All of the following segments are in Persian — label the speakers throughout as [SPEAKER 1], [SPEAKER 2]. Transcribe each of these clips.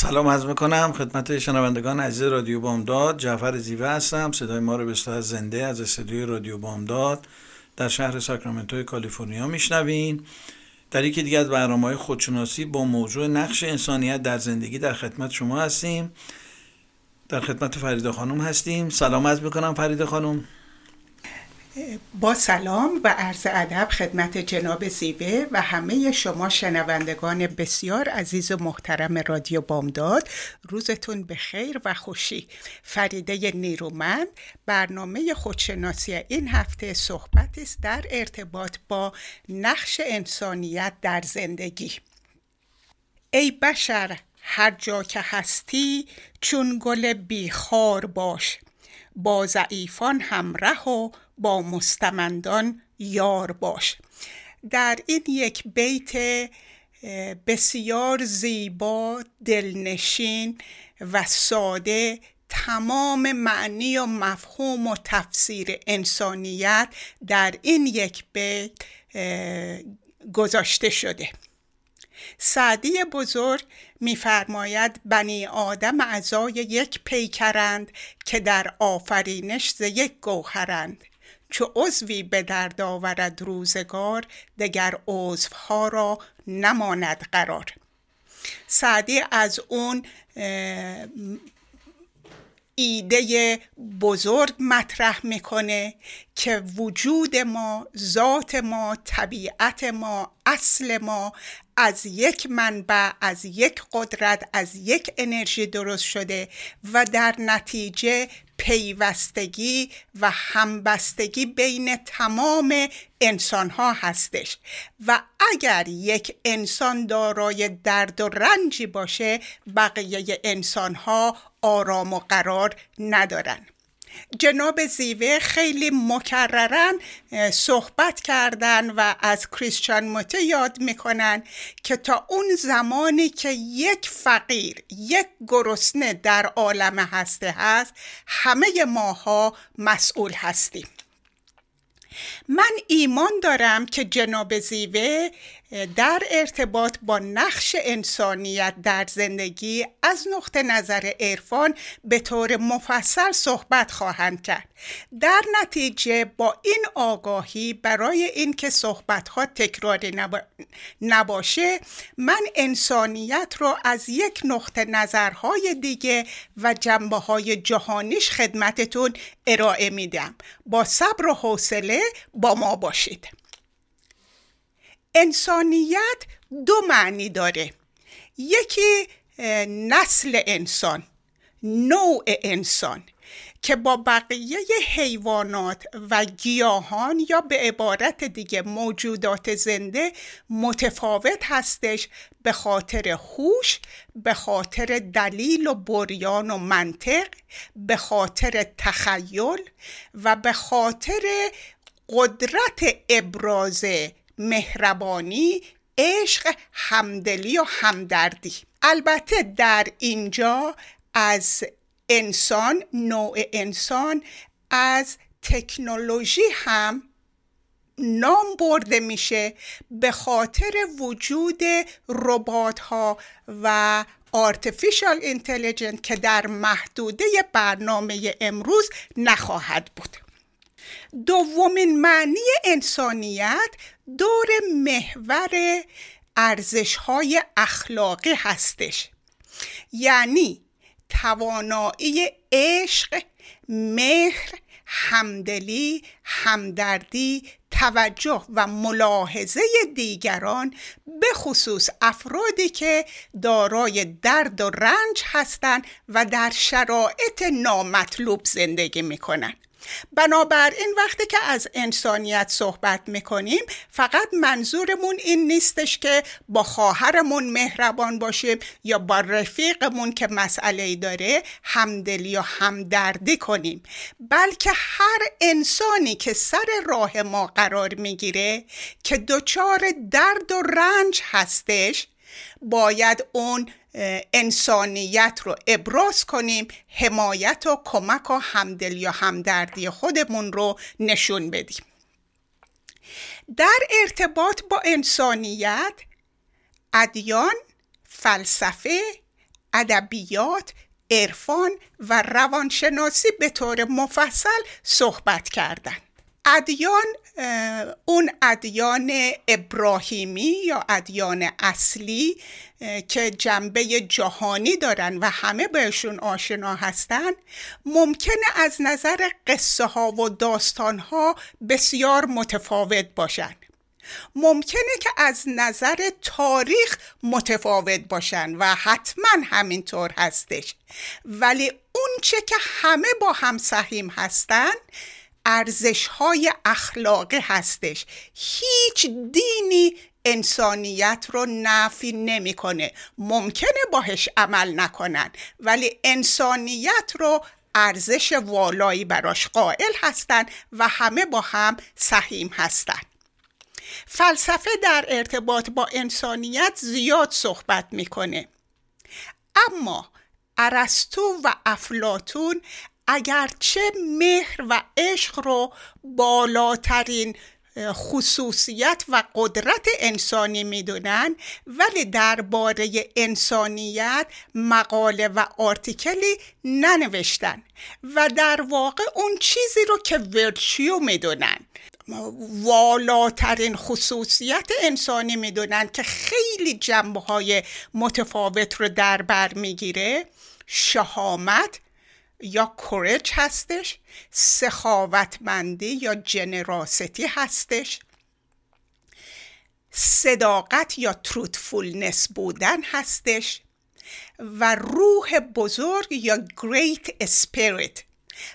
[SPEAKER 1] سلام عرض می‌کنم خدمت شنوندگان عزیز رادیو بامداد. جعفر زیوه هستم. صدای ما رو به صورت زنده از استودیوی رادیو بامداد در شهر ساکرامنتو کالیفرنیا میشنوین. در یکی دیگه از برنامه های خودشناسی با موضوع نقش انسانیت در زندگی در خدمت شما هستیم. در خدمت فریده خانم هستیم. سلام عرض می‌کنم فریده خانم.
[SPEAKER 2] با سلام و عرض ادب خدمت جناب زیبه و همه شما شنوندگان بسیار عزیز و محترم رادیو بامداد. روزتون به خیر و خوشی. فریده نیرومند برنامه خودشناسی این هفته صحبت است در ارتباط با نقش انسانیت در زندگی. ای بشر هر جا که هستی چون گل بیخار باش. با ضعیفان همراه و با مستمندان یار باش. در این یک بیت بسیار زیبا دلنشین و ساده تمام معنی و مفهوم و تفسیر انسانیت در این یک بیت گذاشته شده. سعدی بزرگ میفرماید بنی آدم اعضای یک پیکرند که در آفرینش ز یک گوهرند. چو عضوی به درد آورد روزگار دگر عضوها را نماند قرار. سعدی از اون ایده بزرگ مطرح می‌کنه که وجود ما ذات ما طبیعت ما اصل ما از یک منبع از یک قدرت از یک انرژی درست شده و در نتیجه پیوستگی و همبستگی بین تمام انسان ها هستش و اگر یک انسان دارای درد و رنجی باشه بقیه انسان ها آرام و قرار ندارن. جناب زیوه خیلی مکررن صحبت کردن و از کریستیان موته یاد می‌کنن که تا اون زمانی که یک فقیر یک گرسنه در عالم هسته هست همه ماها مسئول هستیم. من ایمان دارم که جناب زیوه در ارتباط با نقش انسانیت در زندگی از نقطه نظر عرفان به طور مفصل صحبت خواهند کرد. در نتیجه با این آگاهی برای اینکه صحبت ها تکراری نباشه من انسانیت رو از یک نقطه نظرهای دیگه و جنبه های جهانیش خدمتتون ارائه میدم. با صبر و حوصله با ما باشید. انسانیت دو معنی داره. یکی نسل انسان نوع انسان که با بقیه حیوانات و گیاهان یا به عبارت دیگه موجودات زنده متفاوت هستش به خاطر هوش به خاطر دلیل و بریان و منطق به خاطر تخیل و به خاطر قدرت ابراز مهربانی عشق همدلی و همدردی. البته در اینجا از انسان نوع انسان از تکنولوژی هم نام برده میشه به خاطر وجود ربات ها و آرتفیشال اینتلیجنت که در محدوده برنامه امروز نخواهد بود. دومین معنی انسانیت دور محور ارزش های اخلاقی هستش. یعنی توانایی عشق مهر همدلی همدردی توجه و ملاحظه دیگران به خصوص افرادی که دارای درد و رنج هستند و در شرایط نامطلوب زندگی می‌کنن بنابراین وقتی که از انسانیت صحبت می‌کنیم فقط منظورمون این نیستش که با خواهرمون مهربان باشیم یا با رفیقمون که مسئله داره همدلی یا همدردی کنیم بلکه هر انسانی که سر راه ما قرار می‌گیره که دچار درد و رنج هستش باید اون انسانیت رو ابراز کنیم حمایت و کمک و همدل یا همدردی خودمون رو نشون بدیم. در ارتباط با انسانیت ادیان فلسفه ادبیات عرفان و روانشناسی به طور مفصل صحبت کردند ادیان اون ادیان ابراهیمی یا ادیان اصلی که جنبه جهانی دارن و همه بهشون آشنا هستن ممکنه از نظر قصه ها و داستان ها بسیار متفاوت باشن. ممکنه که از نظر تاریخ متفاوت باشن و حتما همینطور هستش. ولی اون چه که همه با هم سهیم هستن ارزش های اخلاقی هستش. هیچ دینی انسانیت رو نفی نمی‌کنه. ممکنه باهش عمل نکنن ولی انسانیت رو ارزش والایی براش قائل هستن و همه با هم سهیم هستن. فلسفه در ارتباط با انسانیت زیاد صحبت می‌کنه. اما ارسطو و افلاتون اگرچه مهر و عشق رو بالاترین خصوصیت و قدرت انسانی می‌دونن ولی درباره انسانیت مقاله و آرتیکلی ننوشتن و در واقع اون چیزی رو که ورچیو می‌دونن. والاترین خصوصیت انسانی می‌دونن که خیلی جنبه های متفاوت رو در بر می‌گیره شهامت یا کورج هستش سخاوتمندی یا جنراستی هستش. صداقت یا تروتفولنس بودن هستش. و روح بزرگ یا گریت اسپریت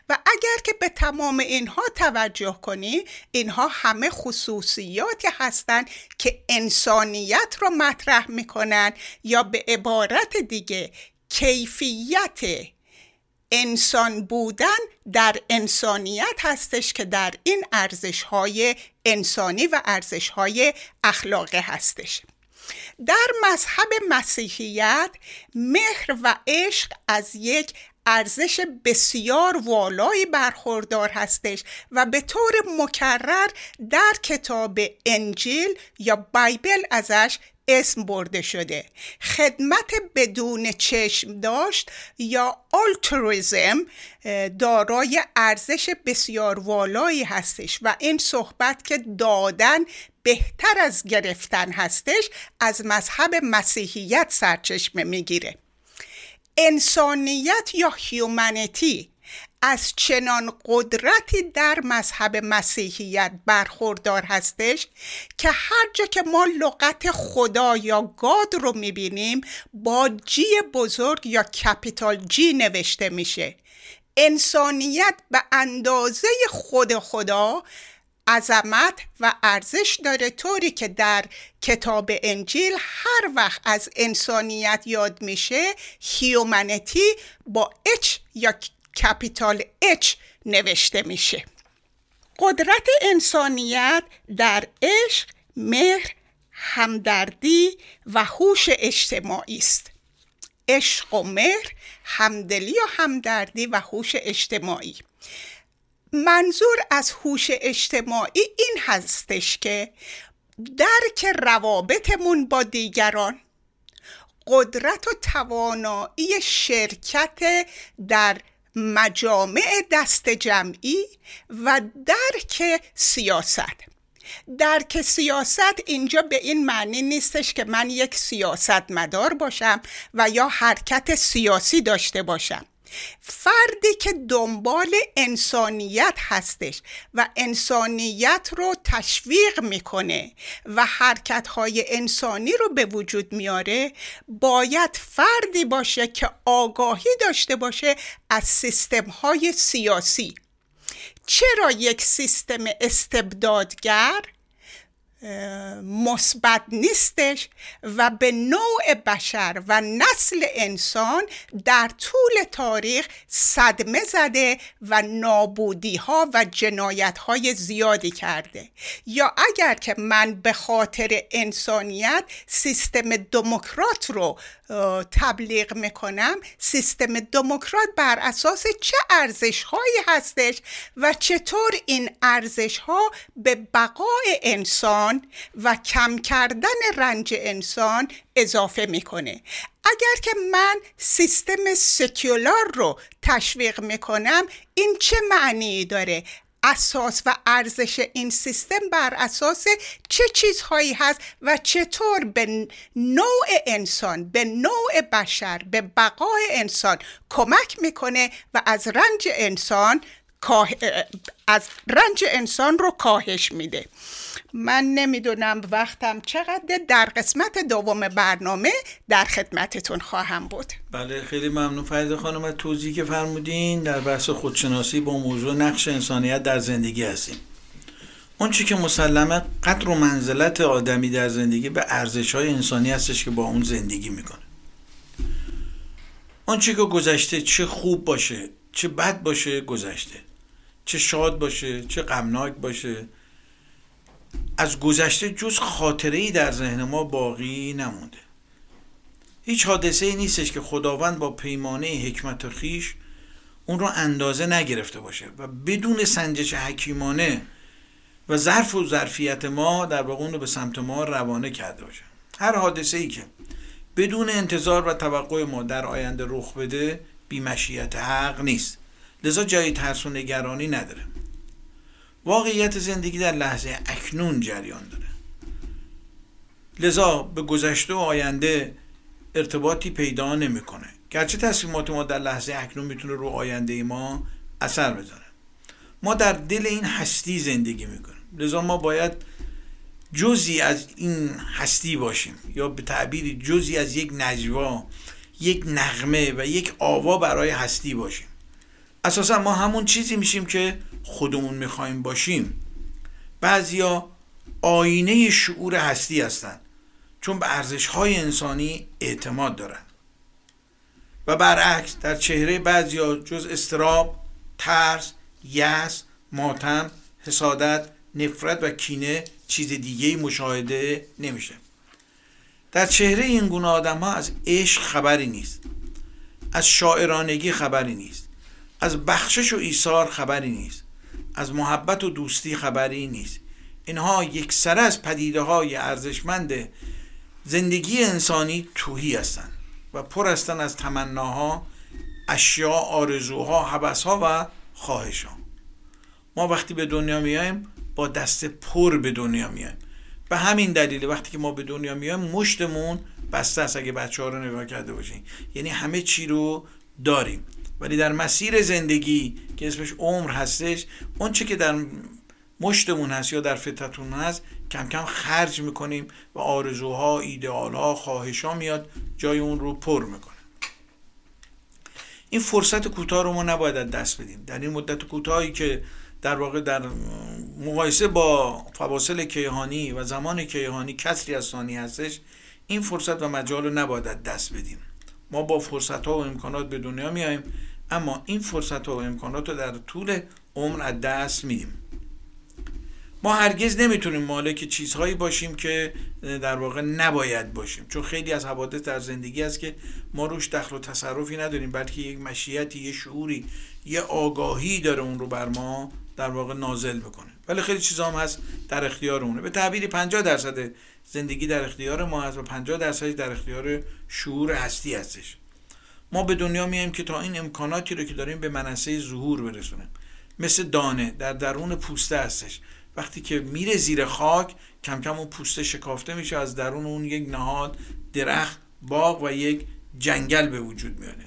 [SPEAKER 2] و اگر که به تمام اینها توجه کنی اینها همه خصوصیاتی هستند که انسانیت رو مطرح می‌کنن یا به عبارت دیگه کیفیت انسان بودن در انسانیت هستش که در این ارزش های انسانی و ارزش های اخلاقی هستش. در مذهب مسیحیت مهر و عشق از یک ارزش بسیار والایی برخوردار هستش و به طور مکرر در کتاب انجیل یا بایبل ازش اسم برده شده. خدمت بدون چشم داشت یا آلترویزم دارای ارزش بسیار والایی هستش. و این صحبت که دادن بهتر از گرفتن هستش از مذهب مسیحیت سرچشمه می‌گیره. انسانیت یا هیومانیتی از چنان قدرتی در مذهب مسیحیت برخوردار هستش که هر جا که ما لغت خدا یا گاد رو می‌بینیم با جی بزرگ یا کپیتال جی نوشته میشه. انسانیت به اندازه خود خدا عظمت و ارزش داره طوری که در کتاب انجیل هر وقت از انسانیت یاد میشه humanity با H یا capital H نوشته میشه. قدرت انسانیت در عشق مهر همدردی و هوش اجتماعی است. عشق و مهر همدلی و همدردی و هوش اجتماعی. منظور از هوش اجتماعی این هستش که درک روابطمون با دیگران قدرت و توانایی شرکت در مجامع دست جمعی و درک سیاست. درک سیاست اینجا به این معنی نیستش که من یک سیاست مدار باشم و یا حرکت سیاسی داشته باشم. فردی که دنبال انسانیت هستش و انسانیت رو تشویق می‌کنه و حرکت های انسانی رو به وجود میاره باید فردی باشه که آگاهی داشته باشه از سیستم های سیاسی. چرا یک سیستم استبدادگر مثبت نیستش و به نوع بشر و نسل انسان در طول تاریخ صدمه زده و نابودی ها و جنایت های زیادی کرده. یا اگر که من به خاطر انسانیت سیستم دموکرات رو تبلیغ می‌کنم. سیستم دموکرات بر اساس چه ارزش هایی هستش و چطور این ارزش ها به بقای انسان و کم کردن رنج انسان اضافه می‌کنه؟ اگر که من سیستم سکولار رو تشویق می‌کنم این چه معنی داره؟ اساس و ارزش این سیستم بر اساس چه چیزهایی هست و چطور به نوع انسان به نوع بشر به بقای انسان کمک می‌کنه و از رنج انسان از رنج انسان رو کاهش میده. من نمی‌دونم وقتم چقدر در قسمت دوم برنامه در خدمتتون خواهم بود.
[SPEAKER 1] بله خیلی ممنون فرید خانم از توضیحی که فرمودین در بحث خودشناسی با موضوع نقش انسانیت در زندگی هستیم. اون چی که مسلمه قدر و منزلت آدمی در زندگی به ارزش های انسانی هستش که با اون زندگی می‌کنه. اون چی که گذشته چه خوب باشه چه بد باشه گذشته. چه شاد باشه چه غمناک باشه. از گذشته جز خاطره ای در ذهن ما باقی نمونده. هیچ حادثه ای نیستش که خداوند با پیمانه حکمت و خیش اون رو اندازه نگرفته باشه و بدون سنجش حکیمانه و ظرف و ظرفیت ما در واقع اون رو به سمت ما روانه کرده باشه. هر حادثه ای که بدون انتظار و توقع ما در آینده رخ بده بیمشیت حق نیست. لذا جایی ترس و نگرانی نداره. واقعیت زندگی در لحظه اکنون جریان داره. لذا به گذشته و آینده ارتباطی پیدا نمی‌کنه. گرچه تصمیمات ما در لحظه اکنون می‌تونه رو آینده ما اثر بذاره. ما در دل این هستی زندگی می‌کنیم. لذا ما باید جزی از این هستی باشیم یا به تعبیری جزی از یک نجوا یک نغمه و یک آوا برای هستی باشیم. اساسا ما همون چیزی میشیم که خودمون می‌خوایم باشیم بعضیا آینه شعور هستی هستند چون به ارزش های انسانی اعتماد دارن. و برعکس در چهره بعضیا جز استراب ترس یس ماتم حسادت نفرت و کینه چیز دیگه مشاهده نمیشه. در چهره این گونه آدم ها از عشق خبری نیست از شاعرانگی خبری نیست از بخشش و ایثار خبری نیست. از محبت و دوستی خبری نیست. اینها یک سر از پدیده های ارزشمند زندگی انسانی توهی هستند و پر هستند از تمناها اشیا آرزوها حبسها و خواهشها. ما وقتی به دنیا میایم با دست پر به دنیا میایم. به همین دلیل وقتی که ما به دنیا میایم مشتمون بسته است اگه بچه ها رو نگاه کرده باشین. یعنی همه چی رو داریم. ولی در مسیر زندگی که اسمش عمر هستش اون چه که در مشتمون هست یا در فطرتون هست کم کم خرج می‌کنیم و آرزوها ایدئالها خواهشها میاد جای اون رو پر می‌کنه. این فرصت کوتاه رو ما نباید از دست بدیم. در این مدت کوتاهی که در واقع در مقایسه با فواصل کیهانی و زمان کیهانی کسری از ثانی هستش این فرصت و مجال رو نباید از دست بدیم. ما با فرصت ها و امکانات به دنیا میایم اما این فرصت و امکانات رو در طول عمر از دست میدیم. ما هرگز نمی‌تونیم مالک چیزهایی باشیم که در واقع نباید باشیم. چون خیلی از حوادث در زندگی است که ما روش دخل و تصرفی نداریم بلکه یک مشیتی یه شعوری یه آگاهی داره اون رو بر ما در واقع نازل می‌کنه ولی خیلی چیزا هم هست در اختیارمونه به تعبیری 50 درصد زندگی در اختیار ما هست و 50 درصد در اختیار شعور هستی هستش. ما به دنیا میایم که تا این امکاناتی رو که داریم به منصه ظهور برسونیم. مثل دانه در درون پوسته هستش. وقتی که میره زیر خاک کم کم اون پوسته شکافته میشه از درون اون یک نهاد درخت باغ و یک جنگل به وجود میانه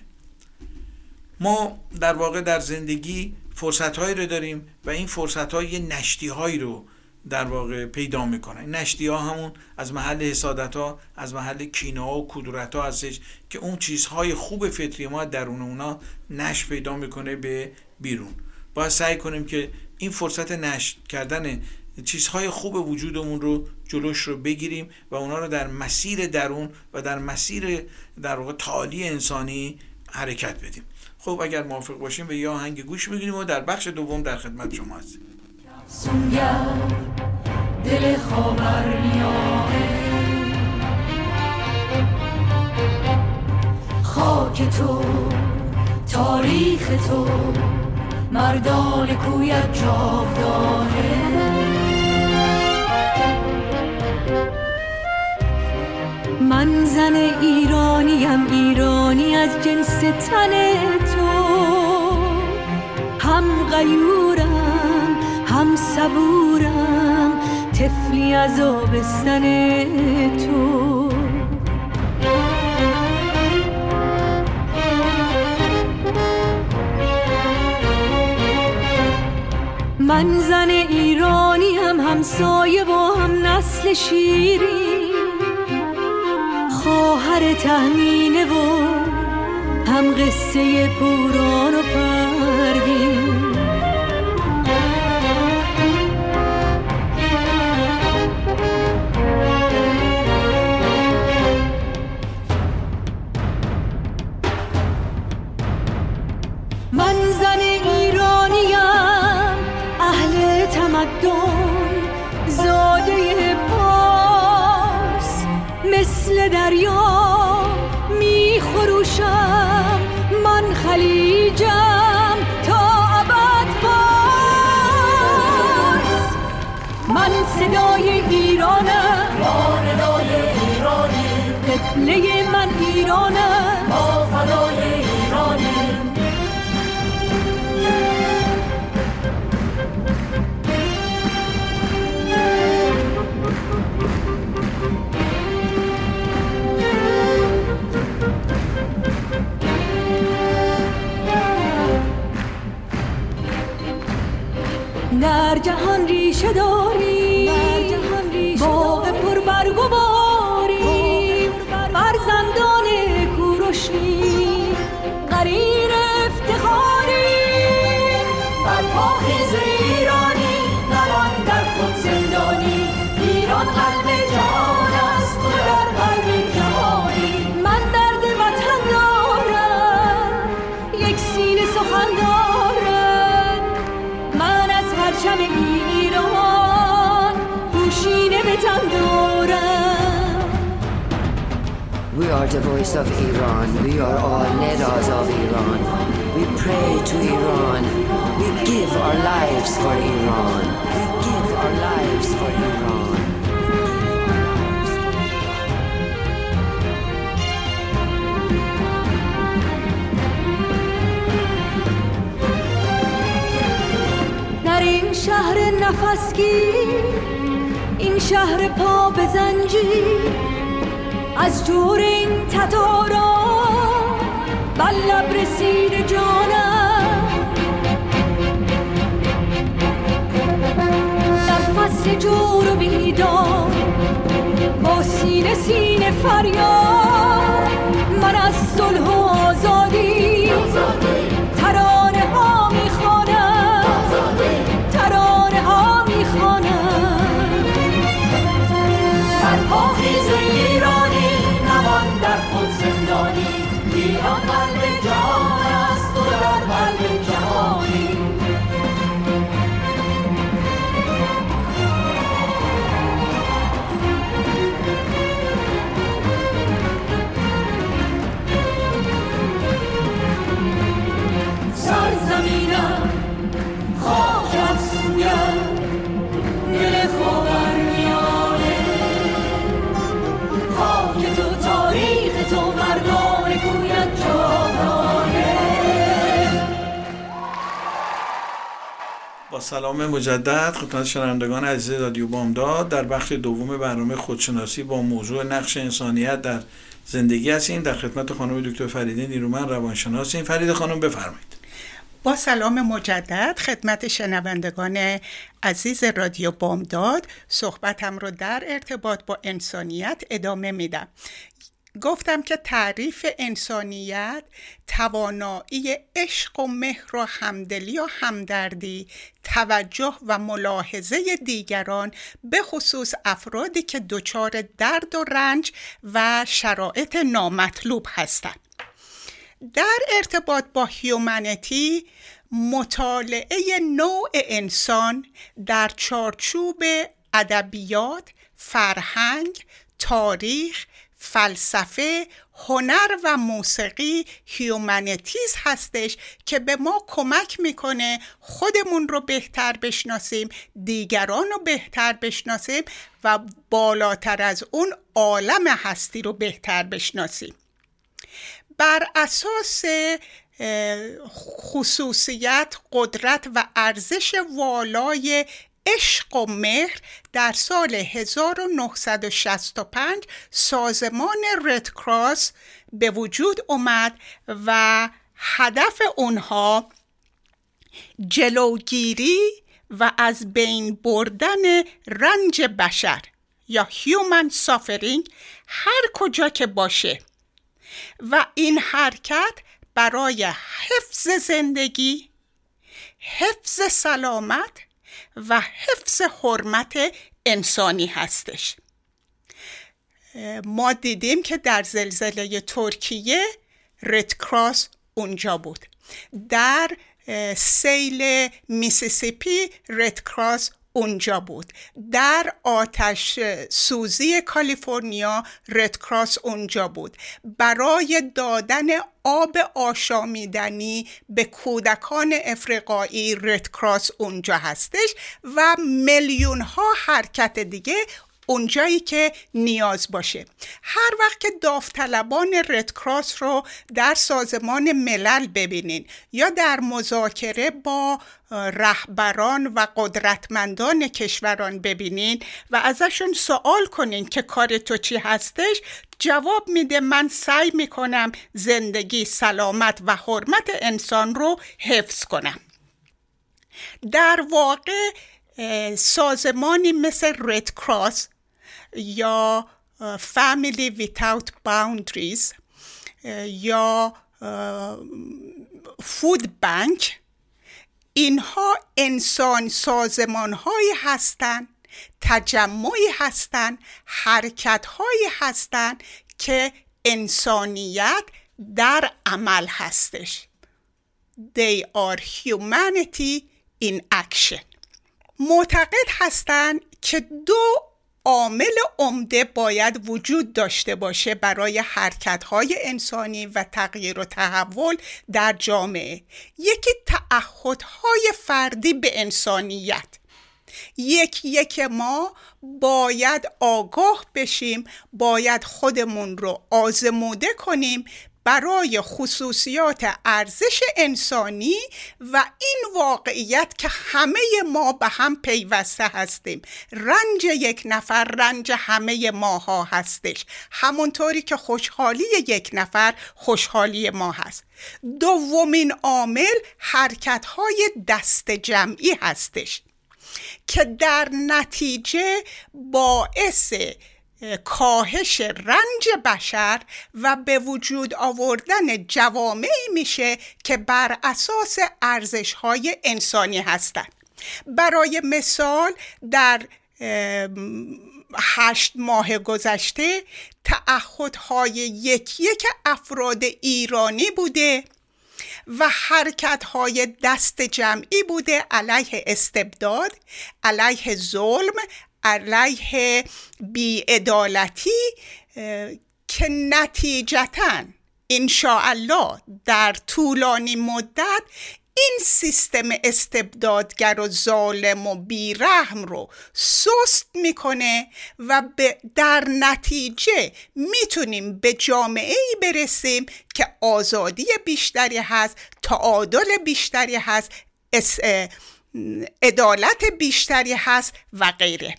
[SPEAKER 1] ما در واقع در زندگی فرصت هایی رو داریم و این فرصت های نشتی هایی رو در واقع پیدا می‌کنه. نشتی ها همون از محل حسادت ها از محل کینه ها و کدورت ها هستش که اون چیزهای خوب فطری ما درون اونا نش پیدا می‌کنه به بیرون. باید سعی کنیم که این فرصت نشر کردن چیزهای خوب وجودمون رو جلوش رو بگیریم و اونا رو در مسیر درون و در مسیر در واقع تعالی انسانی حرکت بدیم. خب اگر موافق باشیم به یه آهنگ گوش می‌گیریم و در بخش دوم در خدمت شما هستیم. دل
[SPEAKER 3] خاک تو تاریخ تو مردان کویت جاودانه من زن ایرانیم ایرانی از جنس تن تو. هم غیورم هم صبورم تفلی از آبستن تو. من زن ایرانی هم همسایه و هم نسل شیری خواهر تهمینه و هم قصه پوران و پروین. زاده پاس مثل دریا می خروشم من خلیجم تا ابد فارس. من صدای ایرانم
[SPEAKER 4] ما ندای ایرانی
[SPEAKER 3] قبله جهان ریشه
[SPEAKER 5] are the voice of Iran. We are all Nedas of Iran. We pray to Iran. We give our lives for Iran. We give our lives for Iran.
[SPEAKER 3] در این شهر نفسگیر این شهر پا به زنجیر از جور این تتارا بر لب رسید جانم. در فصل جور و بیدار با سینه سینه فریاد من از صلح
[SPEAKER 1] سلام مجدد. خدمت شنوندگان عزیز رادیو بامداد. در بخش دوم برنامه خودشناسی با موضوع نقش انسانیت در زندگی هستیم. در خدمت خانم دکتر فریده نیرومن روانشناسیم. فرید خانم بفرمایید.
[SPEAKER 2] با سلام مجدد خدمت شنوندگان عزیز رادیو بامداد. صحبتم رو در ارتباط با انسانیت ادامه میدم. گفتم که تعریف انسانیت توانایی عشق و مهر و همدلی و همدردی توجه و ملاحظه دیگران به خصوص افرادی که دچار درد و رنج و شرایط نامطلوب هستند. در ارتباط با هیومنیتی مطالعه نوع انسان در چارچوب ادبیات، فرهنگ، تاریخ، فلسفه، هنر و موسیقی humanities هستش که به ما کمک می‌کنه خودمون رو بهتر بشناسیم دیگران رو بهتر بشناسیم و بالاتر از اون عالم هستی رو بهتر بشناسیم. بر اساس خصوصیت قدرت و ارزش والای عشق و مهر در سال 1965 سازمان Red Cross به وجود اومد و هدف اونها جلوگیری و از بین بردن رنج بشر یا human suffering هر کجا که باشه. و این حرکت برای حفظ زندگی حفظ سلامت و حفظ حرمت انسانی هستش. ما دیدیم که در زلزله ترکیه رد کراس اونجا بود. در سیل میسیسیپی رد کراس اونجا بود. در آتش سوزی کالیفرنیا رد کراس اونجا بود. برای دادن آب آشامیدنی به کودکان افریقایی رد کراس اونجا هستش و میلیون ها حرکت دیگه اونجایی که نیاز باشه. هر وقت که داوطلبان رد کراس رو در سازمان ملل ببینین یا در مذاکره با رهبران و قدرتمندان کشوران ببینین و ازشون سوال کنین که کار تو چی هستش جواب میده من سعی می‌کنم زندگی سلامت و حرمت انسان رو حفظ کنم. در واقع سازمانی مثل رد کراس یا Family Without Boundaries یا فود بانک اینها انسان سازمان هایی هستند تجمعی هستند حرکت هایی هستند که انسانیت در عمل هستش. They are humanity in action. معتقد هستند که دو عامل عمده باید وجود داشته باشه برای حرکتهای انسانی و تغییر و تحول در جامعه. یکی تعهدهای فردی به انسانیت. یک یک ما باید آگاه بشیم باید خودمون رو آزموده کنیم برای خصوصیات ارزش انسانی و این واقعیت که همه ما به هم پیوسته هستیم. رنج یک نفر رنج همه ماها هستش. همونطوری که خوشحالی یک نفر خوشحالی ما هست. دومین عامل حرکت های دست جمعی هستش که در نتیجه باعث کاهش رنج بشر و به وجود آوردن جوامعی میشه که بر اساس ارزش های انسانی هستند. برای مثال در هشت ماه گذشته تعهدهای یک یک افراد ایرانی بوده و حرکت های دست جمعی بوده علیه استبداد علیه ظلم علیه بیعدالتی که نتیجتا انشاءالله در طولانی مدت این سیستم استبدادگر و ظالم و بیرحم رو سست می‌کنه و در نتیجه می‌تونیم به جامعه ای برسیم که آزادی بیشتری هست تعادل بیشتری هست عدالت بیشتری هست و غیره.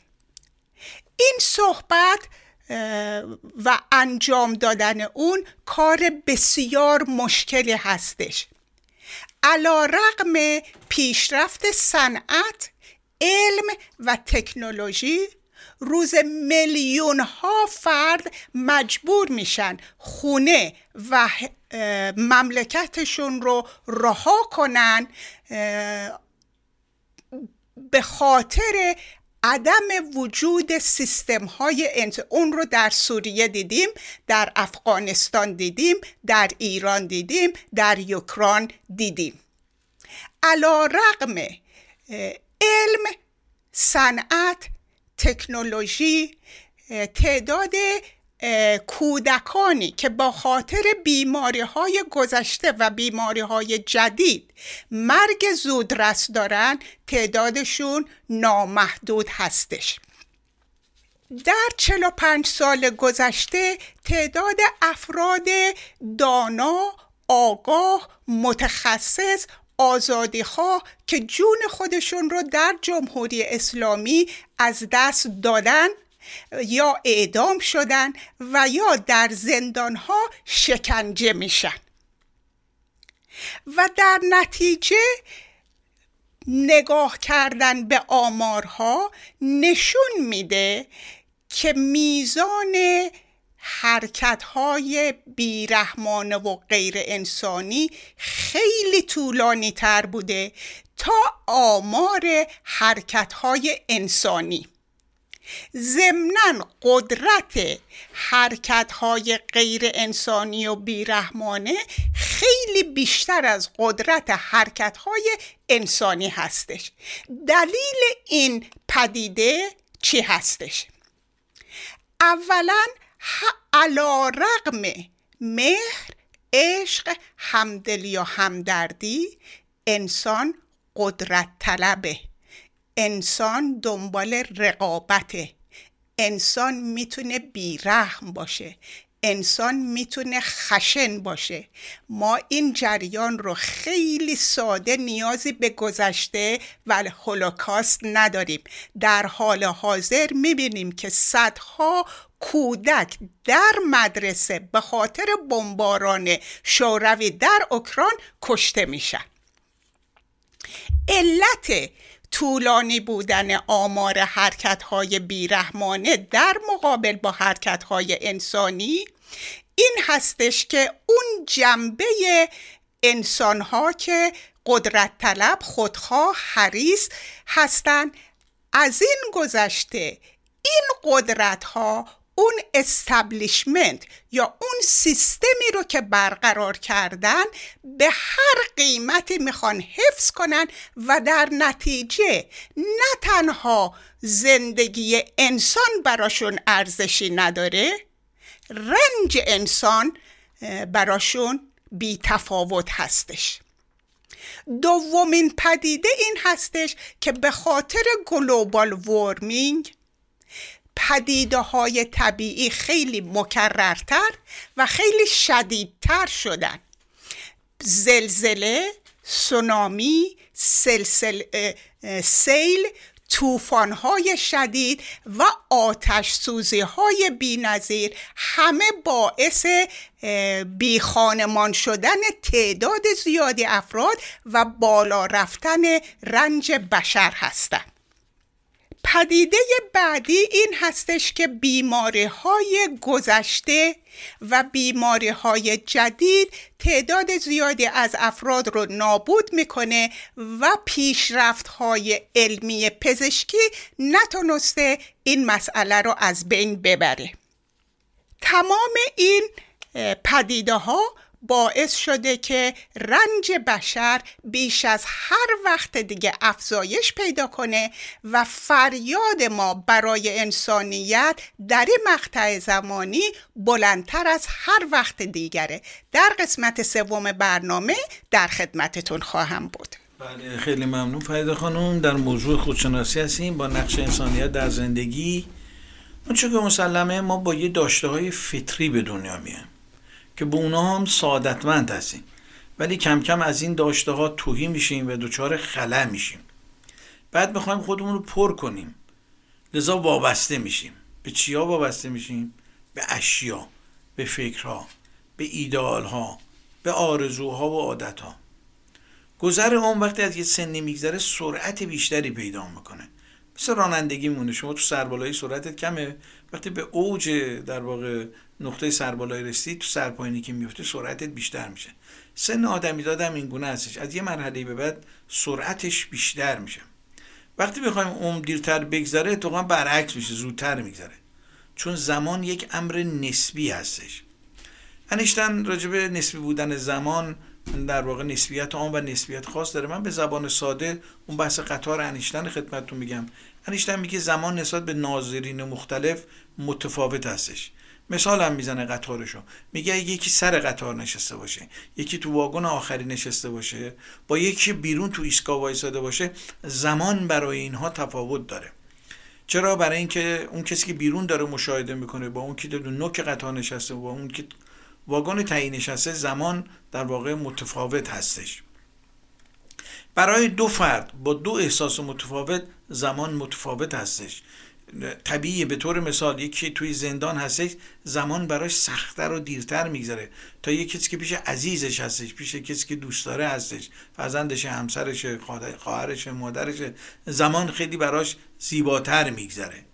[SPEAKER 2] این صحبت و انجام دادن اون کار بسیار مشکلی هستش. علا رقم پیشرفت صنعت علم و تکنولوژی روز میلیون ها فرد مجبور میشن خونه و مملکتشون رو رها کنن به خاطر عدم وجود سیستم های انت... اون رو در سوریه دیدیم در افغانستان دیدیم در ایران دیدیم در یوکران دیدیم. علا رقم علم صنعت تکنولوژی تعداد کودکانی که با خاطر بیماری های گذشته و بیماری های جدید مرگ زودرس دارن تعدادشون نامحدود هستش. در 45 سال گذشته تعداد افراد دانا آگاه متخصص آزادیخواه که جون خودشون رو در جمهوری اسلامی از دست دادن یا اعدام شدن و یا در زندان ها شکنجه میشن. و در نتیجه نگاه کردن به آمارها نشون میده که میزان حرکت های بیرحمانه و غیر انسانی خیلی طولانی تر بوده تا آمار حرکت های انسانی. ضمنا قدرت حرکت های غیر انسانی و بیرحمانه خیلی بیشتر از قدرت حرکت های انسانی هستش. دلیل این پدیده چی هستش؟ اولا علا رقم مهر عشق همدلی یا همدردی انسان قدرت طلبه. انسان دنبال رقابته. انسان می‌تونه بیرحم باشه. انسان می‌تونه خشن باشه. ما این جریان رو خیلی ساده نیازی به گذشته و هولوکاست نداریم. در حال حاضر می‌بینیم که صدها کودک در مدرسه به خاطر بمباران شوروی در اوکراین کشته میشن. علت طولانی بودن آمار حرکت های بیرحمانه در مقابل با حرکت های انسانی این هستش که اون جنبه انسان ها که قدرت طلب خودخواه حریص هستند از این گذشته این قدرت ها اون استبلیشمنت یا اون سیستمی رو که برقرار کردن به هر قیمتی می‌خوان حفظ کنن و در نتیجه نه تنها زندگی انسان براشون ارزشی نداره رنج انسان براشون بی تفاوت هستش. دومین پدیده این هستش که به خاطر گلوبال وارمینگ پدیده های طبیعی خیلی مکررتر و خیلی شدیدتر شدن. زلزله سونامی سلسل، سیل توفان های شدید و آتش سوزی های بی نظیر همه باعث بی خانمان شدن تعداد زیادی افراد و بالا رفتن رنج بشر هستند. پدیده بعدی این هستش که بیماری های گذشته و بیماری های جدید تعداد زیادی از افراد رو نابود می‌کنه و پیشرفت های علمی پزشکی نتونسته این مسئله رو از بین ببره. تمام این پدیده ها باعث شده که رنج بشر بیش از هر وقت دیگه افزایش پیدا کنه و فریاد ما برای انسانیت در این مقطع زمانی بلندتر از هر وقت دیگره. در قسمت سوم برنامه در خدمتتون خواهم بود.
[SPEAKER 1] بله خیلی ممنون فریده خانم. در موضوع خودشناسی هستیم با نقش انسانیت در زندگی. اون که مسلمه ما با یه داشته های فطری به دنیا میایم. که به اونا هم سعادتمند هستیم. ولی کم کم از این داشته ها توهی میشیم و دچار خلا میشیم. بعد می‌خوایم خودمون رو پر کنیم. لذا وابسته میشیم. به چیا وابسته میشیم؟ به اشیا به فکرها به ایدئالها به آرزوها و عادتها. گذر اون وقتی از یه سنی میگذره سرعت بیشتری پیدا می‌کنه. مثل رانندگی مونه شما تو سربالایی سرعتت کمه. وقتی به اوج در واقع نقطه سربالایی رسیدی تو سرپایینی که میفته سرعتت بیشتر میشه. سن آدمی دادم این گونه هستش. از یه مرحله به بعد سرعتش بیشتر میشه. وقتی بخوایم عمر دیرتر بگذره اتفاقا برعکس میشه زودتر میگذره. چون زمان یک امر نسبی هستش. انیشتن راجب نسبی بودن زمان در واقع نسبیت عام و نسبیت خاص داره. من به زبان ساده اون بحث قطار انیشتن خدمتتون میگم. انیشتن میگه زمان نسبت به ناظرین مختلف متفاوت هستش. مثال هم می‌زنه قطارشو. میگه یکی سر قطار نشسته باشه یکی تو واگن آخری نشسته باشه با یکی بیرون تو ایستگاه وایساده باشه زمان برای اینها تفاوت داره. چرا؟ برای اینکه اون کسی که بیرون داره مشاهده می‌کنه با اون که دو نوک قطار نشسته با اون که واگن تعیین نشسته زمان در واقع متفاوت هستش. برای دو فرد با دو احساس متفاوت زمان متفاوت هستش. طبیعیه به طور مثال یکی توی زندان هستش زمان براش سختتر و دیرتر میگذره. تا یه کسی که پیش عزیزش هستش پیش کسی که دوست داره هستش فرزندش همسرش خواهرش مادرش زمان خیلی براش زیباتر میگذره.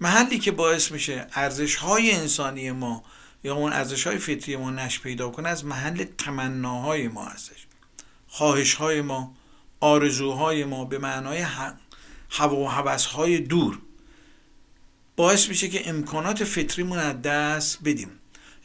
[SPEAKER 1] محلی که باعث میشه ارزش های انسانی ما یا اون ارزش های فطری ما نش پیدا کنه از محل تمناهای ما هستش. خواهش های ما آرزوهای ما به معنای هوا و هوس های دور. باعث میشه که امکانات فطریمون از دست بدیم.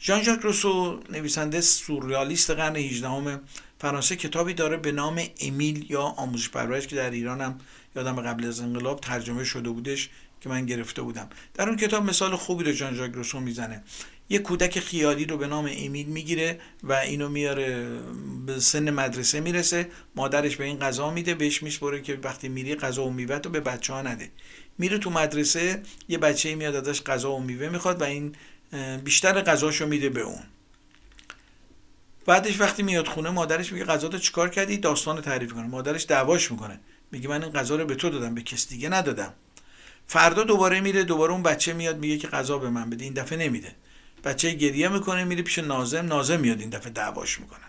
[SPEAKER 1] ژان ژاک روسو نویسنده سورئالیست قرن 18 فرانسه کتابی داره به نام امیل یا آموزش پرورش که در ایران هم یادم قبل از انقلاب ترجمه شده بودش. که من گرفته بودم. در اون کتاب مثال خوبی رو جان ژاک روسو می‌زنه. یه کودک خیالی رو به نام امیل می‌گیره و اینو میاره به سن مدرسه می‌رسه. مادرش به این غذا میده بهش میسپره که وقتی میری غذا و میوه رو به بچه ها نده. میره تو مدرسه یه بچه میاد ازش غذا و میوه می‌خواد و این بیشتر غذاشو میده به اون. بعدش وقتی میاد خونه مادرش میگه غذا رو چیکار کردی؟ داستان تعریف کنه مادرش دعواش می‌کنه. میگه من این غذا رو به تو دادم به کس دیگه ندادم. فردا دوباره میره دوباره اون بچه میاد میگه که غذا به من بده. این دفعه نمیده. بچه گریه می‌کنه میره پیش نازم نازم میاد این دفعه دعواش می‌کنه.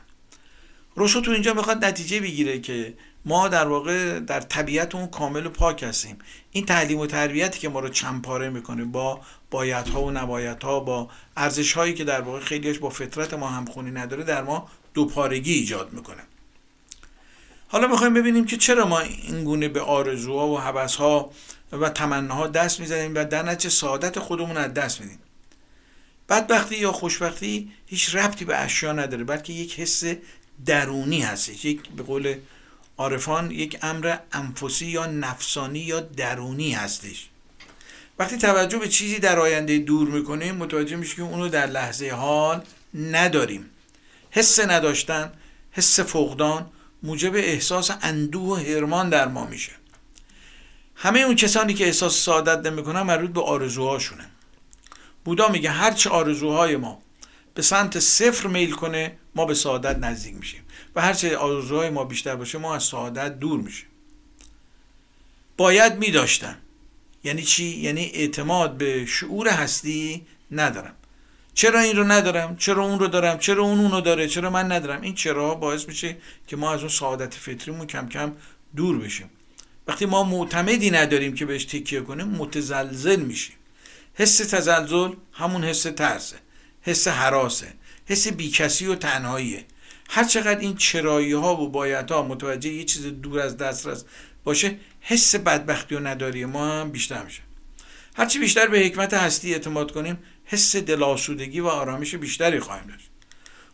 [SPEAKER 1] روشو تو اینجا می‌خواد نتیجه بگیره که ما در واقع در طبیعت اون کامل و پاک هستیم. این تعلیم و تربیتی که ما رو چمپاره می‌کنه با بایدها و نبایدها با ارزش هایی که در واقع خیلیش با فطرت ما همخونی نداره در ما دوپارگی ایجاد می‌کنه. حالا می‌خوایم ببینیم که چرا ما این گونه به آرزوها و حبسها و تمناها دست می‌زنیم و در نتیجه سعادت خودمون از دست میدیم. بدبختی یا خوشبختی هیچ ربطی به اشیا نداره بلکه یک حس درونی هستش. یک به قول عارفان یک امر انفسی یا نفسانی یا درونی هستش. وقتی توجه به چیزی در آینده دور می‌کنیم متوجه میشه که اونو در لحظه حال نداریم. حس نداشتن حس فقدان موجب احساس اندوه و هرمان در ما میشه. همه اون کسانی که احساس سعادت نمی‌کنن مربوط به آرزوهاشونه. بودا میگه هرچه آرزوهای ما به سمت صفر میل کنه ما به سعادت نزدیک میشیم. و هرچه آرزوهای ما بیشتر باشه ما از سعادت دور میشیم. باید میداشتن. یعنی چی؟ یعنی اعتماد به شعور هستی ندارم. چرا این رو ندارم؟ چرا اون رو دارم؟ چرا اون اونو داره؟ چرا من ندارم؟ این چرا؟ باعث میشه که ما از اون سعادت فطریمون کم کم دور بشیم. وقتی ما معتمدی نداریم که بهش تکیه کنیم متزلزل میشیم. حس تزلزل همون حس ترسه حس حراسه حس بیکسی و تنهاییه. هر چقدر این چرایی ها و باید ها متوجه یه چیز دور از دسترس باشه حس بدبختی و نداری ما هم بیشتر میشه. هرچی بیشتر به حکمت هستی اعتماد کنیم حس دلاسودگی و آرامش بیشتری خواهیم داشت.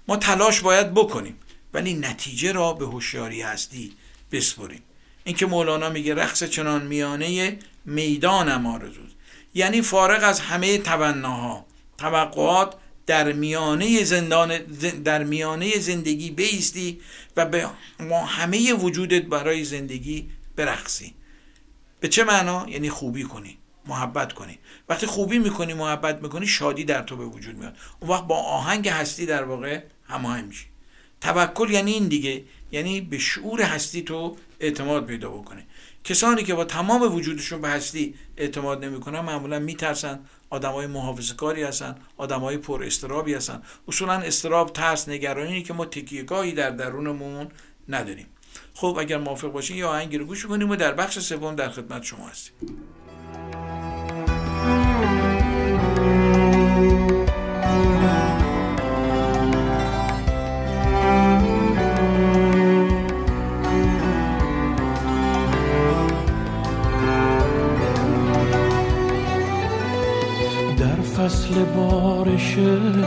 [SPEAKER 1] ما تلاش باید بکنیم ولی نتیجه را به هوشیاری هستی بسپریم. اینکه مولانا میگه رقص چنان میانه می‌دانم آرزوست یعنی فارغ از همه تبناها توقعات در میانه زندان در میانه زندگی بیستی و به ما همه وجودت برای زندگی برقصی. به چه معنا؟ یعنی خوبی کنی محبت کنی. وقتی خوبی می‌کنی محبت می‌کنی شادی در تو به وجود میاد. اون وقت با آهنگ هستی در واقع هماهنگ میشی. توکل یعنی این دیگه. یعنی به شعور هستی تو اعتماد پیدا بکنه. کسانی که با تمام وجودشون به هستی اعتماد نمی‌کنن معمولا میترسن. آدمای محافظه کاری هستن آدمای پر استرابی هستن. اصولا استراب ترس نگرانی که ما تکیهگاهی در درونمون نداریم. خب اگر موافق باشین یا آهنگی رو گوش کنیم و در بخش سوم در خدمت شما هستیم.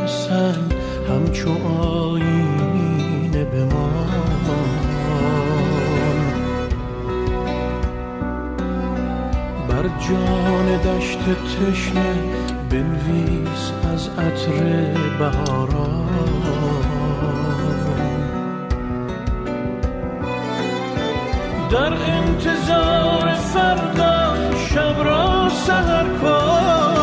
[SPEAKER 6] سنگ همچو آینه بمان بر جان دشت تشنه بنویس از عطر بهاران. در انتظار فردا شب را سهر کن.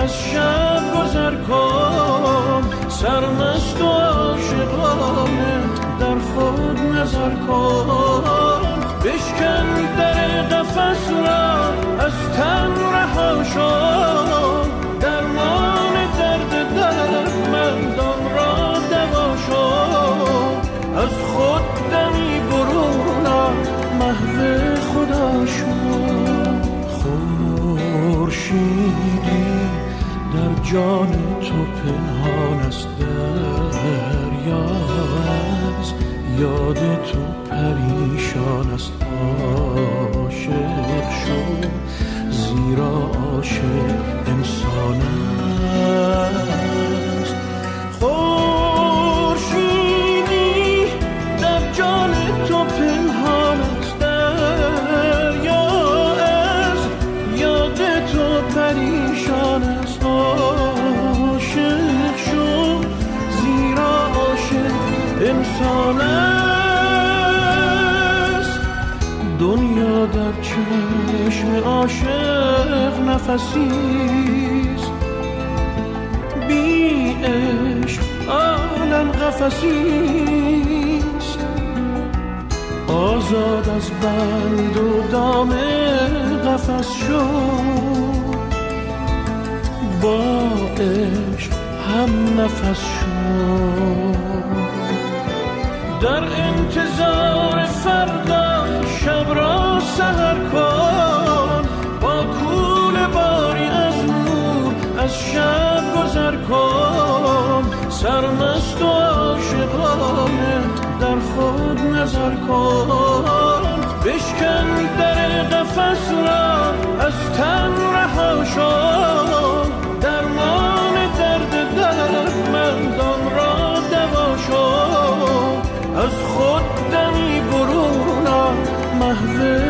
[SPEAKER 6] از شب گذر کن. سرمست و عاشقانه در خود نظر کن. بشکن در قفس را از تن رها شو. جان تو پنهان است دریا از یاد تو پریشان است عاشق شو. زیرا عاشق انسان است. عاشق نفسیست بی عشق عالم قفسیست آزاد از بند و دام قفس شو با عشق هم نفس شو در انتظار فردا سرمست و عاشقانه در خود نظر کن. بشکن در قفس را از تن رها شو. درمان درد دردمندان را دوا شو. از خود دمی برون آ، محو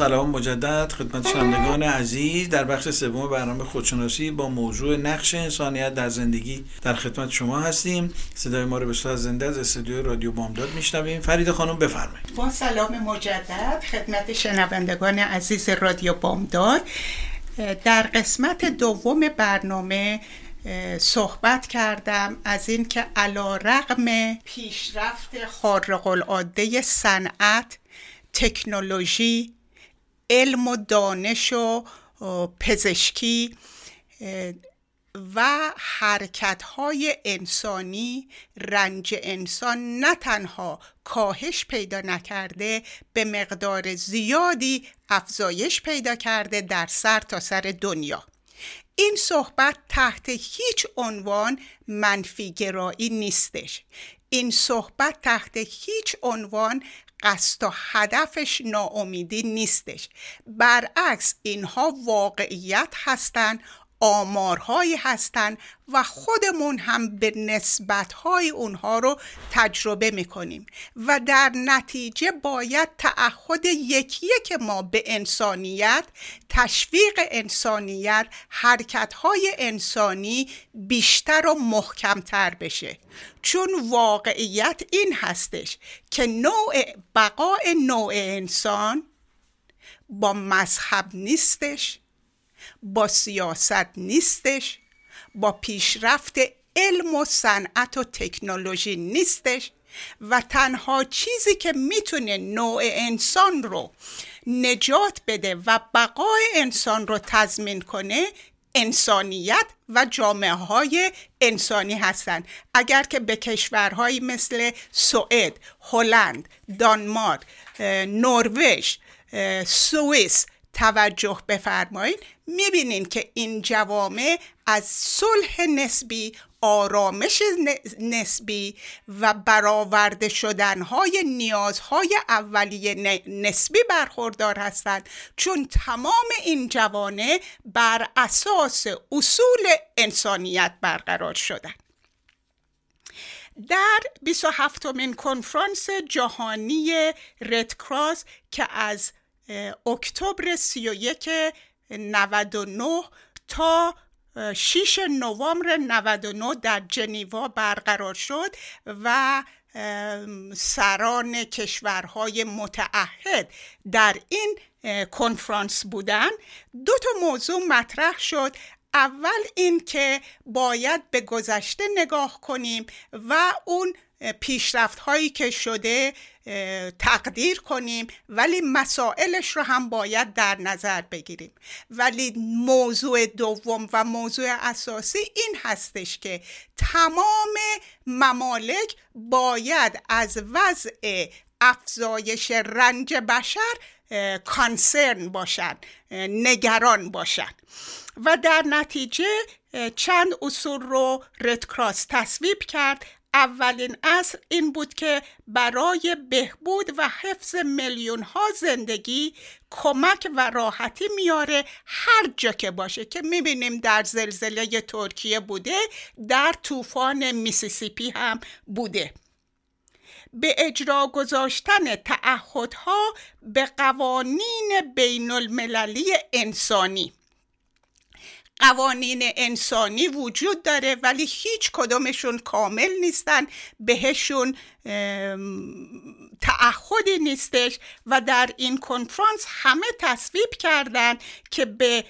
[SPEAKER 1] سلام مجدد خدمت شنوندگان عزیز. در بخش سوم برنامه خودشناسی با موضوع نقش انسانیت در زندگی در خدمت شما هستیم. صدای ما رو به صورت زنده از استودیو رادیو بامداد میشنویم. فرید خانم بفرمایید.
[SPEAKER 2] با سلام مجدد خدمت شنوندگان عزیز رادیو بامداد. در قسمت دوم برنامه صحبت کردم از اینکه علا رقم پیشرفت خارق العاده صنعت تکنولوژی علم و دانش و پزشکی و حرکت های انسانی رنج انسان نه تنها کاهش پیدا نکرده به مقدار زیادی افزایش پیدا کرده در سر تا سر دنیا. این صحبت تحت هیچ عنوان منفی گرایی نیستش. این صحبت تحت هیچ عنوان قصد و هدفش ناامیدی نیستش. برعکس اینها واقعیت هستند آمارهایی هستند و خودمون هم به نسبتهای اونها رو تجربه می‌کنیم و در نتیجه باید تعهد یکی یک ما به انسانیت تشویق انسانیت حرکتهای انسانی بیشتر و محکمتر بشه. چون واقعیت این هستش که نوع بقای نوع انسان با مذهب نیستش. با سیاست نیستش با پیشرفت علم و صنعت و تکنولوژی نیستش و تنها چیزی که می‌تونه نوع انسان رو نجات بده و بقای انسان رو تضمین کنه انسانیت و جامعه های انسانی هستند. اگر که به کشورهایی مثل سوئد، هلند، دانمارک، نروژ، سوئیس توجه بفرمایید می‌بینین که این جوامع از صلح نسبی آرامش نسبی و برآورده شدنهای نیازهای اولیه نسبی برخوردار هستند. چون تمام این جوانه بر اساس اصول انسانیت برقرار شدند. در 27 مین کنفرانس جهانی رد کراس که از اکتبر 31 99 تا اه، 6 نوامبر 99 در جنیوا برقرار شد و سران کشورهای متعهد در این کنفرانس بودن. دو تا موضوع مطرح شد. اول این که باید به گذشته نگاه کنیم و اون پیشرفت هایی که شده تقدیر کنیم ولی مسائلش رو هم باید در نظر بگیریم. ولی موضوع دوم و موضوع اساسی این هستش که تمام ممالک باید از وضع افزایش رنج بشر کانسرن باشن نگران باشن. و در نتیجه چند اصول رو رد کراس تصویب کرد. اولین اصل این بود که برای بهبود و حفظ میلیون ها زندگی کمک و راحتی میاره هر جا که باشه که می‌بینیم در زلزله ترکیه بوده در طوفان میسیسیپی هم بوده. به اجرا گذاشتن تعهدها به قوانین بین المللی انسانی. قوانین انسانی وجود داره ولی هیچ کدومشون کامل نیستن بهشون تعهدی نیستش و در این کنفرانس همه تصویب کردن که به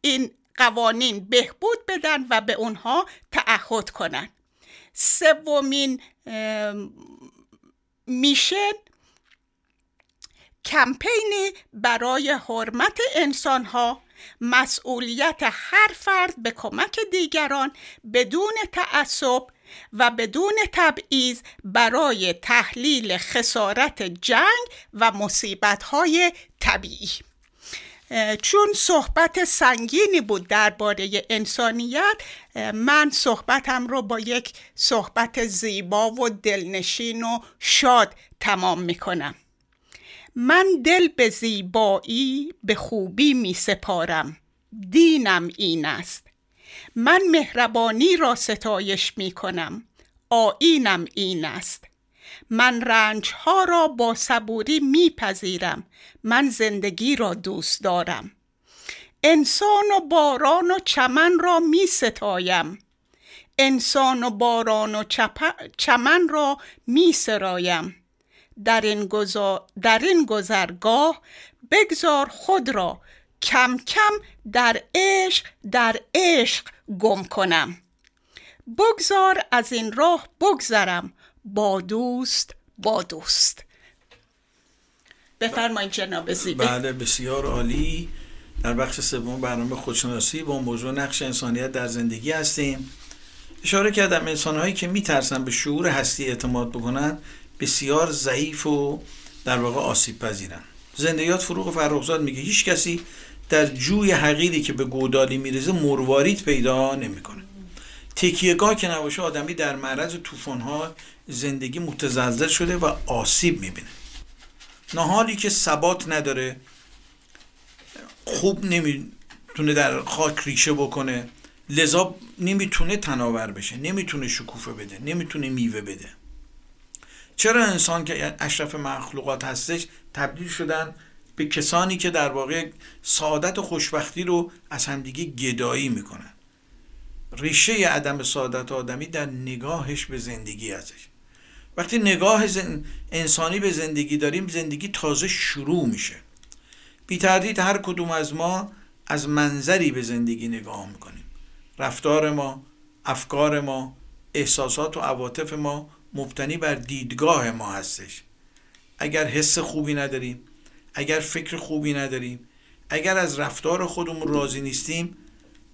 [SPEAKER 2] این قوانین بهبود بدن و به اونها تعهد کنن. سومین میشن کمپینی برای حرمت انسانها. مسئولیت هر فرد به کمک دیگران بدون تعصب و بدون تبعیض برای تحلیل خسارت جنگ و مصیبت‌های طبیعی. چون صحبت سنگینی بود درباره انسانیت من صحبتم رو با یک صحبت زیبا و دلنشین و شاد تمام می‌کنم. من دل به زیبایی به خوبی می سپارم. دینم این است. من مهربانی را ستایش می کنم. آینم این است. من رنج ها را با صبوری می پذیرم. من زندگی را دوست دارم. انسان و باران و چمن را می ستایم. انسان و باران و چمن را می سرایم. در این, گذا- در این گذرگاه بگذار خود را. کم کم در عشق در عشق گم کنم. بگذار از این راه بگذرم. با دوست با دوست. بفرمایید جناب زیبه
[SPEAKER 1] بله بسیار عالی. در بخش سوم برنامه خودشناسی با موضوع نقش انسانیت در زندگی هستیم. اشاره کردم انسانهایی که میترسن به شعور هستی اعتماد بکنن بسیار ضعیف و در واقع آسیب پذیرن. زندگیات فروغ فرخزاد میگه هیچ کسی در جوی حقیری که به گودالی میریزه مروارید پیدا نمی‌کنه. تکیهگاه که نباشه آدمی در معرض طوفان‌ها زندگی متزلزل شده و آسیب می‌بینه. نهالی که ثبات نداره خوب نمی‌تونه در خاک ریشه بکنه لذا نمی‌تونه تناور بشه نمی‌تونه شکوفه بده نمی‌تونه میوه بده. چرا انسان که اشرف مخلوقات هستش تبدیل شدن به کسانی که در واقع سعادت و خوشبختی رو از همدیگه گدایی می‌کنن؟ ریشه عدم سعادت آدمی در نگاهش به زندگی هستش وقتی نگاه زن... انسانی به زندگی داریم زندگی تازه شروع میشه. بی تردید هر کدوم از ما از منظری به زندگی نگاه می‌کنیم. رفتار ما افکار ما احساسات و عواطف ما مبتنی بر دیدگاه ما هستش. اگر حس خوبی نداریم اگر فکر خوبی نداریم اگر از رفتار خودمون راضی نیستیم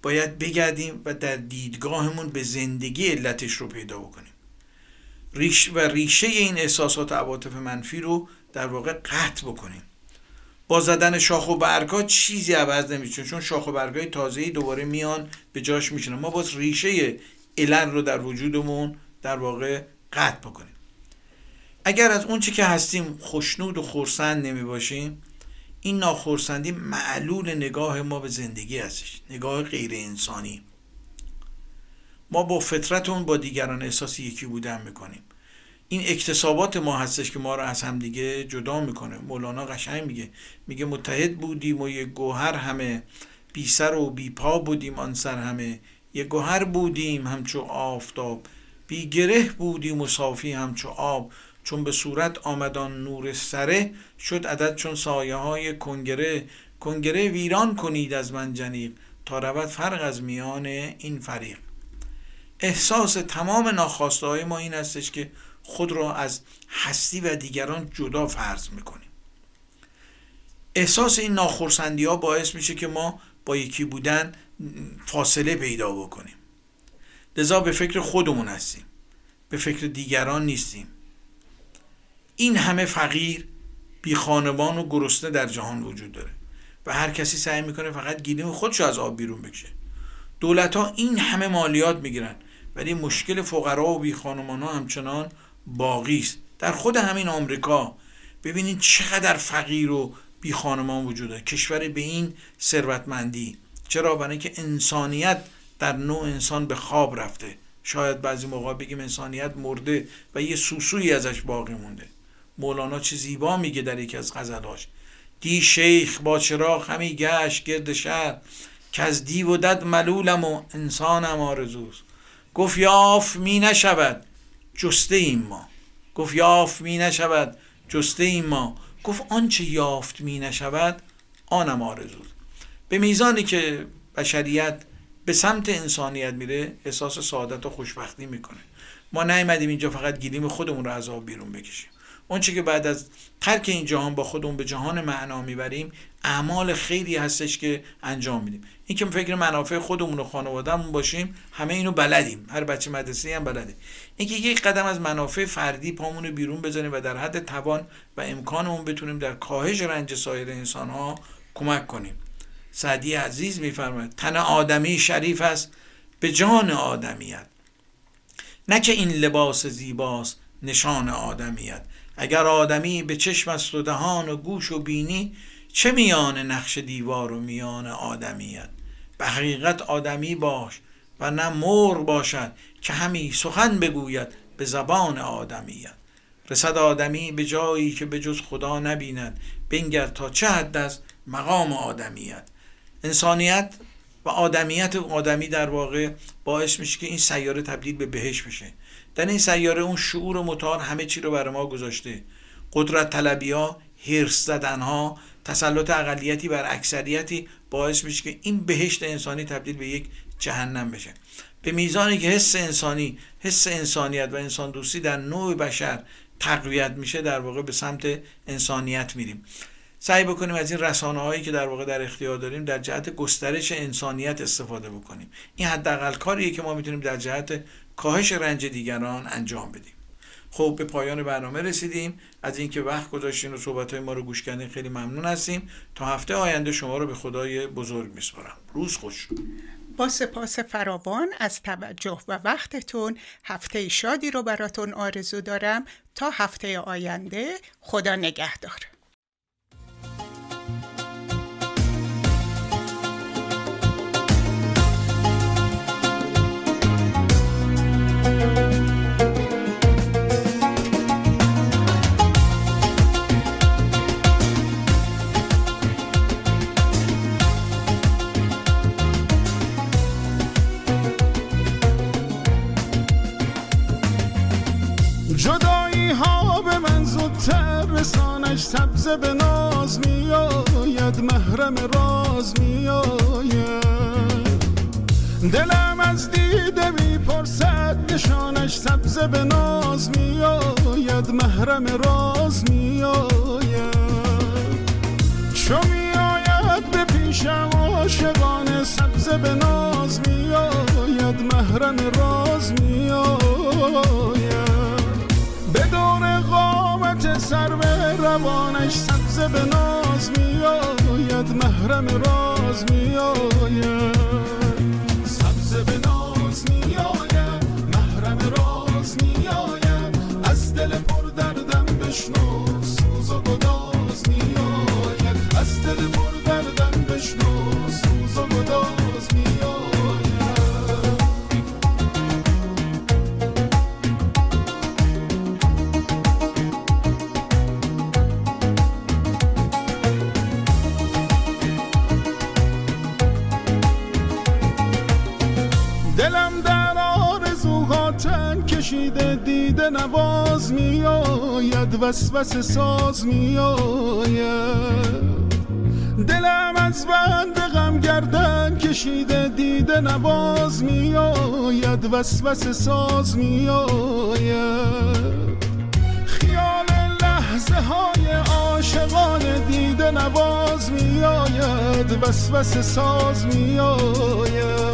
[SPEAKER 1] باید بگردیم و در دیدگاهمون به زندگی علتش رو پیدا بکنیم. ریش و ریشه این احساسات و عواطف منفی رو در واقع قطع بکنیم. با زدن شاخ و برگا چیزی عوض نمیشه چون شاخ و برگای تازه‌ای دوباره میان به جاش میشنن ما باز ریشه علل رو در وجودمون در واقع قطع بکنیم. اگر از اون چی که هستیم خوشنود و خورسند نمی باشیم این ناخورسندی معلول نگاه ما به زندگی هستش نگاه غیر انسانی. ما با فطرتون با دیگران احساس یکی بودن می‌کنیم. این اکتسابات ما هستش که ما رو از همدیگه جدا می‌کنه. مولانا قشنگ میگه میگه متحد بودیم و یه گوهر همه. بی سر و بی پا بودیم آن سر همه. یه گوهر بودیم همچو آفتاب. بی گره بودیم و صافی همچو آب. چون به صورت آمدان نور سره شد عدد چون سایه های کنگره. کنگره ویران کنید از من جنیق تا رود فرق از میان این فریق. احساس تمام ناخواسته های ما این هستش که خود را از هستی و دیگران جدا فرض می‌کنیم. احساس این ناخرسندی ها باعث میشه که ما با یکی بودن فاصله پیدا بکنیم. لذا به فکر خودمون هستیم. به فکر دیگران نیستیم. این همه فقیر بی خانوان و گرسنه در جهان وجود داره و هر کسی سعی می‌کنه فقط گیلیم خودشو از آب بیرون بکشه. دولت ها این همه مالیات می‌گیرن ولی مشکل فقرا و بی خانمان ها همچنان باقی است. در خود همین آمریکا ببینید چقدر فقیر و بی خانمان وجود داره. کشور به این ثروتمندی چرا؟ برای اینکه انسانیت در نوع انسان به خواب رفته. شاید بعضی موقع بگیم انسانیت مرده و یه سوسویی ازش باقی مونده. مولانا چه زیبا میگه در یکی از غزلاش. دی شیخ با چراغ همی گشت گرد شهر که از دیو و دد ملولم و انسانم آرزوست. گفت یاف می نشود جسته ایم ما. گفت یافت می نشود جسته ایم ما. گفت آنچه یافت می نشود آنم آرزوست. به میزانی که بشریت به سمت انسانیت میره احساس سعادت و خوشبختی می‌کنه. ما نیومدیم اینجا فقط گیلیم خودمون رو از آب بیرون بکشیم. اونچه که بعد از ترک این جهان با خودمون به جهان معنا می‌بریم اعمال خیلی هستش که انجام میدیم. این که فکر منافع خودمون و خانوادهمون باشیم همه اینو بلدیم. هر بچه مدرسه هم بلده. اینکه یک قدم از منافع فردی پامون بیرون بزنیم و در حد توان و امکانمون بتونیم در کاهش رنج سایر انسان ها کمک کنیم. سعدی عزیز میفرماید تن آدمی شریف است به جان آدمیت نه که این لباس زیباست نشان آدمیت اگر آدمی به چشم است و دهان و گوش و بینی چه میان نقش دیوار و میان آدمیت به حقیقت آدمی باش و نه مور باشد که همی سخن بگوید به زبان آدمیت رسد آدمی به جایی که به جز خدا نبیند بنگر تا چه حد از مقام آدمیت انسانیت و آدمیت آدمی در واقع باعث میشه که این سیاره تبدیل به بهش بشه. در این سیاره اون شعور متعال همه چی رو برای ما گذاشته. قدرت طلبی ها هرس زدن ها تسلط اقلیتی بر اکثریتی باعث میشه که این بهشت انسانی تبدیل به یک جهنم بشه. به میزانی که حس انسانی حس انسانیت و انسان دوستی در نوع بشر تقویت میشه در واقع به سمت انسانیت میریم. سعی بکنیم از این رسانه هایی که در واقع در اختیار داریم در جهت گسترش انسانیت استفاده بکنیم. این حداقل کاریه که ما می‌تونیم در جهت کاهش رنج دیگران انجام بدیم. خب به پایان برنامه رسیدیم. از اینکه وقت گذاشتین و صحبت های ما رو گوش کردین خیلی ممنون هستیم. تا هفته آینده شما رو به خدای بزرگ میسپارم. روز خوش.
[SPEAKER 2] با سپاس فراوان از توجه و وقتتون هفته شادی رو براتون آرزو دارم. تا هفته آینده خدا نگهدار.
[SPEAKER 6] رسانش سبز به ناز میآید محرم راز میآید. دلم از دیده می‌پرسد نشانش سبز به ناز میآید محرم راز میآید. چو میآید به پیشم سبز
[SPEAKER 7] به ناز میآید محرم راز میآید. سر به روانش سبز به ناز میآید محرم راز میآید. سبز دیده نواز میآید وسوسه ساز میآید. دلم از بند غم گردن کشیده دیده نواز میآید وسوسه ساز میآید. خیال لحظه های عاشقانه دیده نواز میآید وسوسه ساز میآید.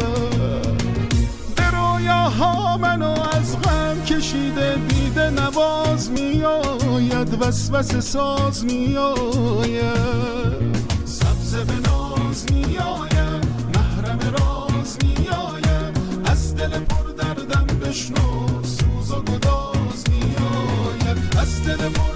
[SPEAKER 7] به رویاها منو از غم کشیده دیده نواز میآید وسوسه ساز میآید. سبز به ناز میآید محرم راز میآید. از دل پر دردم بشنو سوز و گداز میآید. از دل پر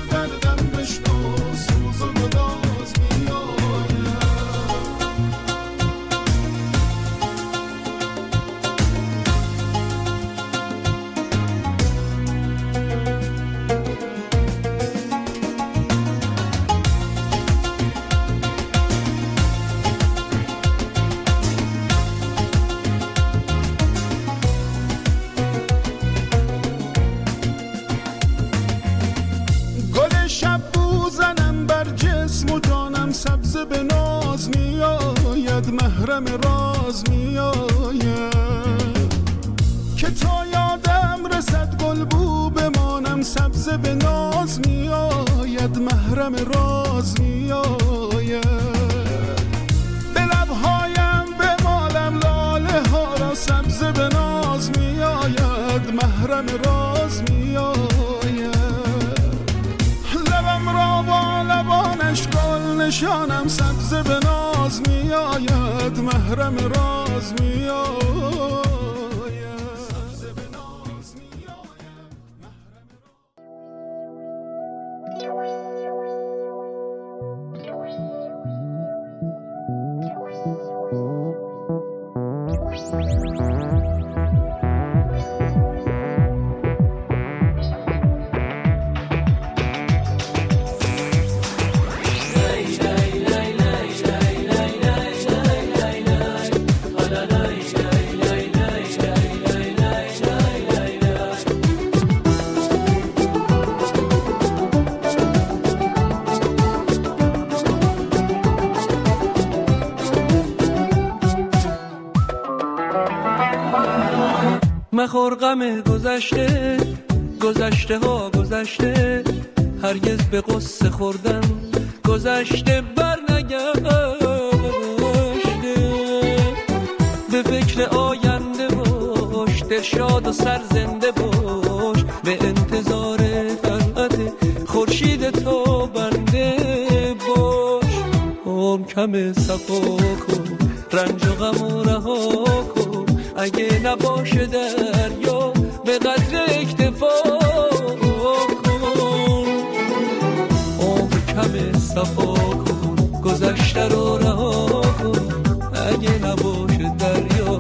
[SPEAKER 8] مخور غم گذشته گذشته ها گذشته هرگز به قصه خوردن گذشته بر نگشته به فکر آینده باش دلشاد و سرزنده باش به انتظار طلعت خورشید تو بنده باش. عمر کم صفا کن رنج و غم و رها کن. اگه نباشه دریا به قدر اکتفا کن. عمر کم صفا کن گذشته رو رها کن. اگه نباشه دریا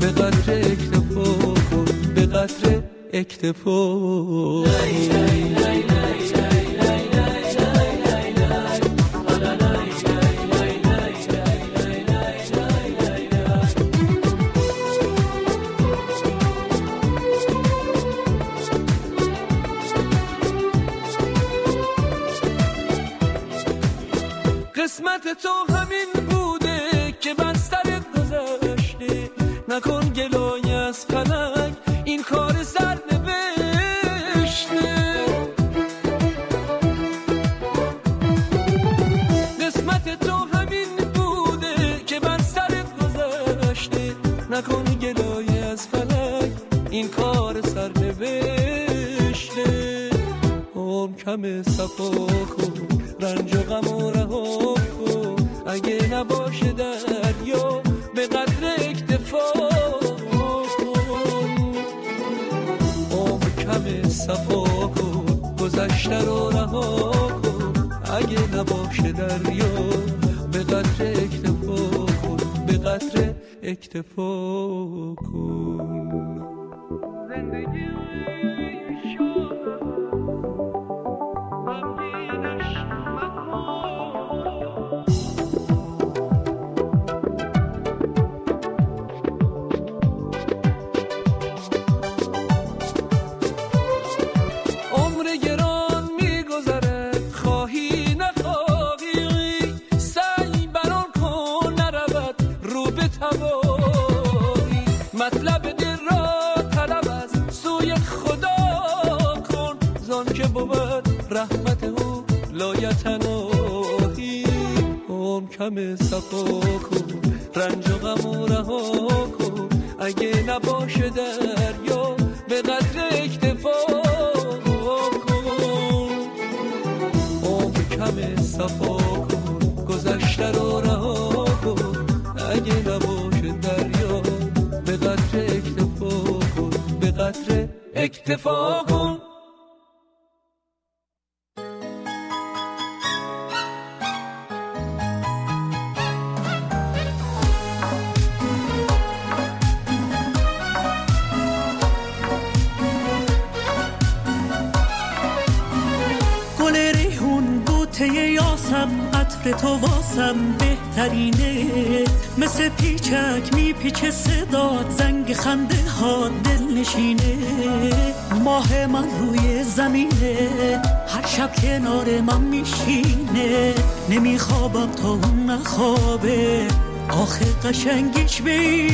[SPEAKER 8] به قدر اکتفا کن. به قدر اکتفا.
[SPEAKER 9] yaşan geçmeyi